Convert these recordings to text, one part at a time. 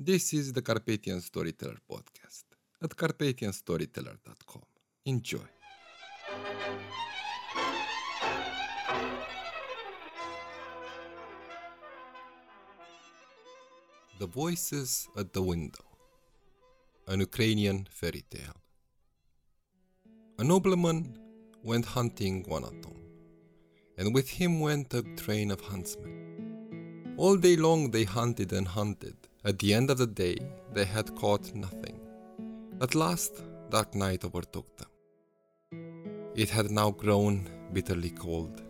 This is the Carpathian Storyteller podcast at carpathianstoryteller.com. Enjoy. The Voices at the Window, an Ukrainian fairy tale. A nobleman went hunting one autumn, and with him went a train of huntsmen. All day long they hunted and hunted. At the end of the day, they had caught nothing. At last, dark night overtook them. It had now grown bitterly cold,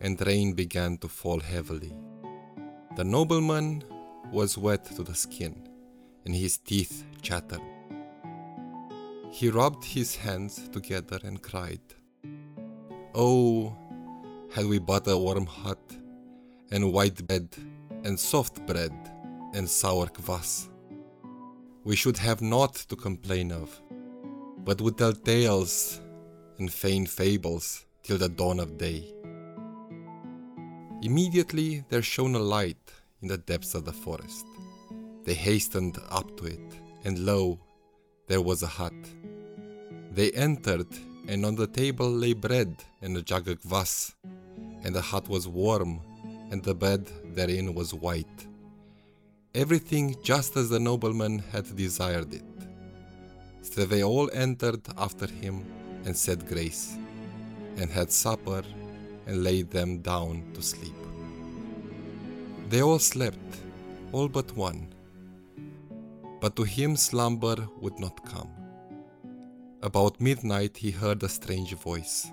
and rain began to fall heavily. The nobleman was wet to the skin, and his teeth chattered. He rubbed his hands together and cried, Oh, had we but a warm hut, and white bed, and soft bread, and sour kvass. We should have naught to complain of, but would tell tales and feign fables till the dawn of day. Immediately there shone a light in the depths of the forest. They hastened up to it, and lo, there was a hut. They entered, and on the table lay bread and a jug of kvass, and the hut was warm, and the bed therein was white. Everything just as the nobleman had desired it. So they all entered after him and said grace, and had supper, and laid them down to sleep. They all slept, all but one. But to him slumber would not come. About midnight he heard a strange voice,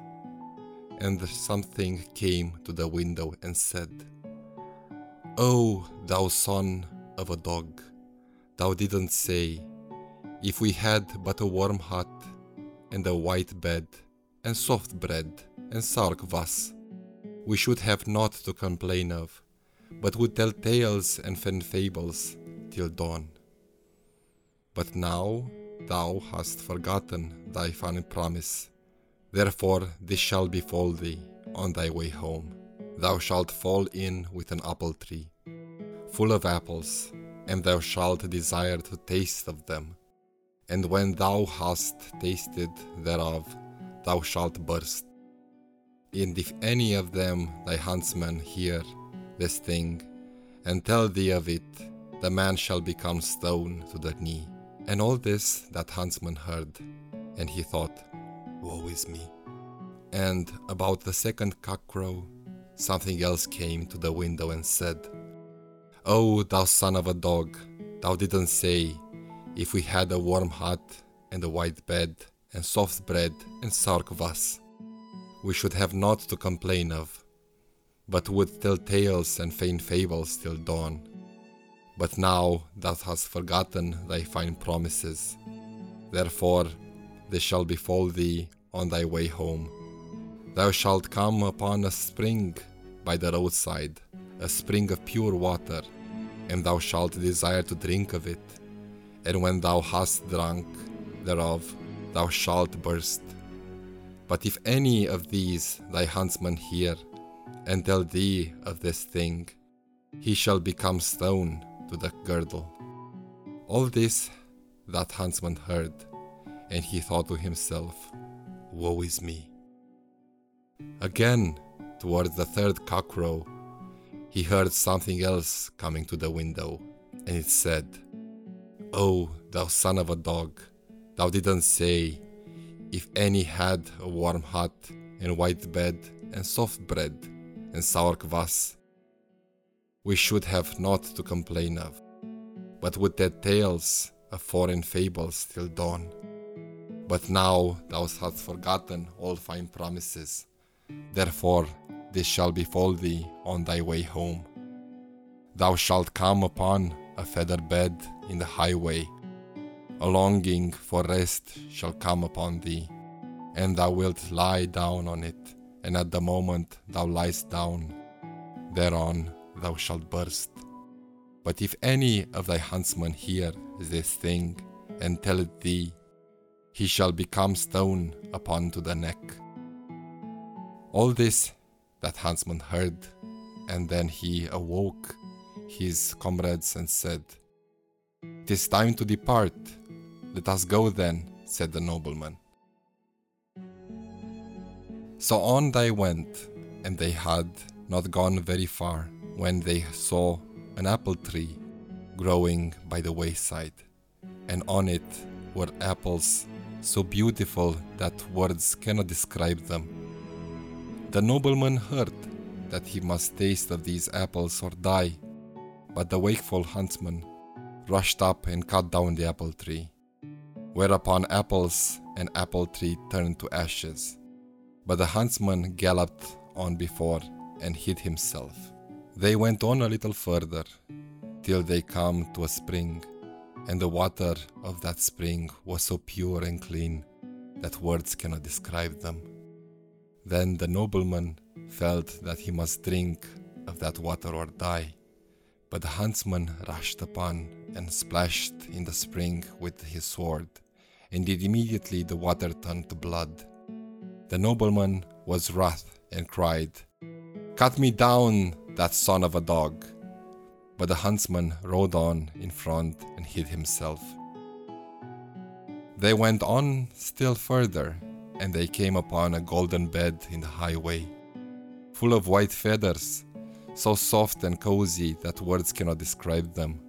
and something came to the window and said, O thou son of a dog, thou didn't say, If we had but a warm hut, and a white bed, and soft bread, and sour kvass, we should have naught to complain of, but would tell tales and fen fables till dawn. But now thou hast forgotten thy fine promise, therefore this shall befall thee on thy way home. Thou shalt fall in with an apple tree, full of apples, and thou shalt desire to taste of them. And when thou hast tasted thereof, thou shalt burst. And if any of them thy huntsmen hear this thing, and tell thee of it, the man shall become stone to the knee. And all this that huntsman heard, and he thought, Woe is me. And about the second cockcrow, something else came to the window and said, Oh, thou son of a dog, thou didn't say, If we had a warm hut, and a white bed, and soft bread, and sour kvass, we should have naught to complain of, but would tell tales and feign fables till dawn. But now thou hast forgotten thy fine promises. Therefore, this shall befall thee on thy way home. Thou shalt come upon a spring by the roadside, a spring of pure water, and thou shalt desire to drink of it. And when thou hast drunk thereof, thou shalt burst. But if any of these thy huntsmen hear, and tell thee of this thing, he shall become stone to the girdle. All this that huntsman heard, and he thought to himself, Woe is me. Again, towards the third cockcrow, he heard something else coming to the window, and it said, Oh, thou son of a dog, thou didn't say, If any had a warm hut, and white bed, and soft bread, and sour kvass, we should have naught to complain of, but would tell tales of foreign fables till dawn. But now thou hast forgotten all fine promises, therefore this shall befall thee on thy way home. Thou shalt come upon a feather bed in the highway, a longing for rest shall come upon thee, and thou wilt lie down on it, and at the moment thou liest down thereon thou shalt burst. But if any of thy huntsmen hear this thing and tell it thee, he shall become stone upon to the neck. All this that huntsman heard, and then he awoke his comrades and said, It is time to depart. Let us go then, said the nobleman. So on they went, and they had not gone very far when they saw an apple tree growing by the wayside, and on it were apples so beautiful that words cannot describe them. The nobleman heard that he must taste of these apples or die, but the wakeful huntsman rushed up and cut down the apple tree, whereupon apples and apple tree turned to ashes. But the huntsman galloped on before and hid himself. They went on a little further, till they come to a spring, and the water of that spring was so pure and clean that words cannot describe them. Then the nobleman felt that he must drink of that water or die. But the huntsman rushed upon and splashed in the spring with his sword, and immediately the water turned to blood. The nobleman was wroth and cried, Cut me down, that son of a dog! But the huntsman rode on in front and hid himself. They went on still further, and they came upon a golden bed in the highway, full of white feathers, so soft and cozy that words cannot describe them.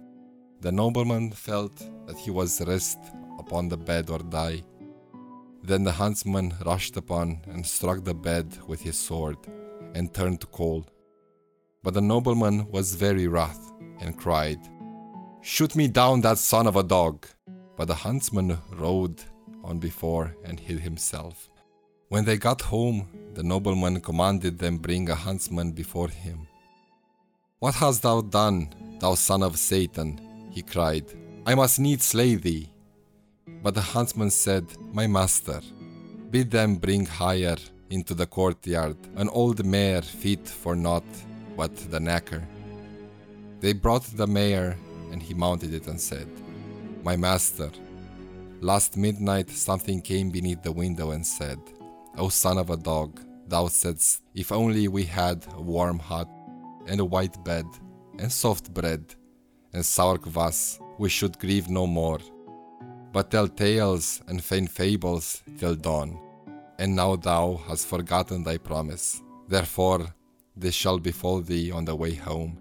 The nobleman felt that he was rest upon the bed or die. Then the huntsman rushed upon and struck the bed with his sword, and turned to cold. But the nobleman was very wrath, and cried, Shoot me down, that son of a dog! But the huntsman rode on before and hid himself. When they got home, the nobleman commanded them bring a huntsman before him. What hast thou done, thou son of Satan? he cried. I must needs slay thee. But the huntsman said, My master, bid them bring higher into the courtyard an old mare fit for naught but the knacker. They brought the mare, and he mounted it and said, My master, last midnight something came beneath the window and said, O son of a dog, thou saidst, if only we had a warm hut, and a white bed, and soft bread, and sour kvass, we should grieve no more. But tell tales and feign fables till dawn, and now thou hast forgotten thy promise. Therefore, this shall befall thee on the way home.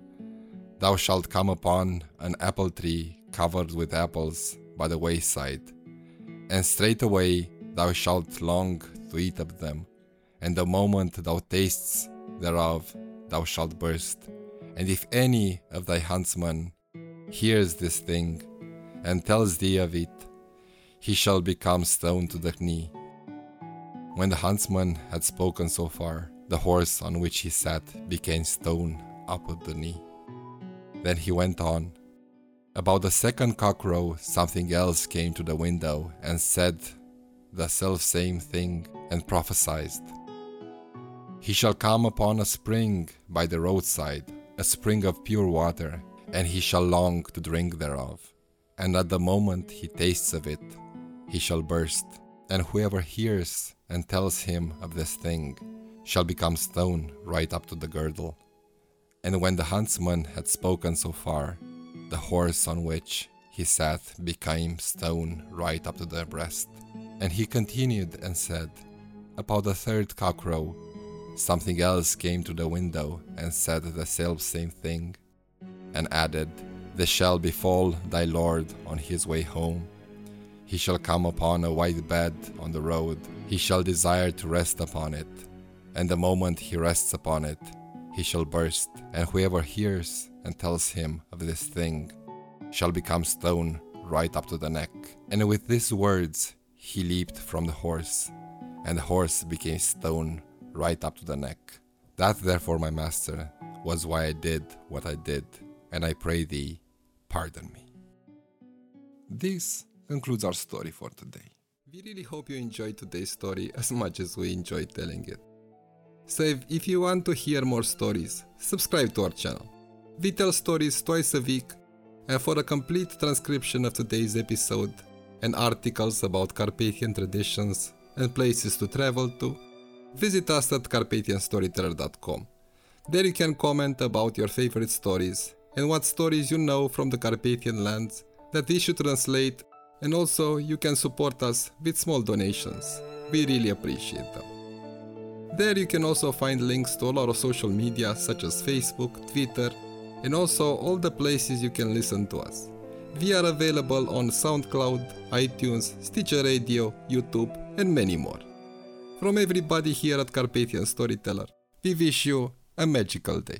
Thou shalt come upon an apple tree covered with apples by the wayside, and straightway thou shalt long to eat of them, and the moment thou tastes thereof, thou shalt burst. And if any of thy huntsmen hears this thing, and tells thee of it, he shall become stone to the knee. When the huntsman had spoken so far, the horse on which he sat became stone up at the knee. Then he went on. About the second cockcrow, something else came to the window and said the self same thing and prophesied. He shall come upon a spring by the roadside, a spring of pure water, and he shall long to drink thereof. And at the moment he tastes of it, he shall burst, and whoever hears and tells him of this thing shall become stone right up to the girdle. And when the huntsman had spoken so far, the horse on which he sat became stone right up to the breast. And he continued and said, About the third cockcrow, something else came to the window and said the self same thing, and added, This shall befall thy lord on his way home. He shall come upon a white bed on the road, he shall desire to rest upon it and the moment he rests upon it, he shall burst, and whoever hears and tells him of this thing shall become stone right up to the neck. And with these words he leaped from the horse, and the horse became stone right up to the neck. That therefore, my master, was why I did what I did, and I pray thee, pardon me. This concludes our story for today. We really hope you enjoyed today's story as much as we enjoyed telling it. So if, if you want to hear more stories, subscribe to our channel. We tell stories twice a week, and for a complete transcription of today's episode and articles about Carpathian traditions and places to travel to, visit us at carpathianstoryteller.com. There you can comment about your favorite stories and what stories you know from the Carpathian lands that we should translate, and also you can support us with small donations. We really appreciate them. There you can also find links to all our social media such as Facebook, Twitter, and also all the places you can listen to us. We are available on SoundCloud, iTunes, Stitcher Radio, YouTube, and many more. From everybody here at Carpathian Storyteller, we wish you a magical day.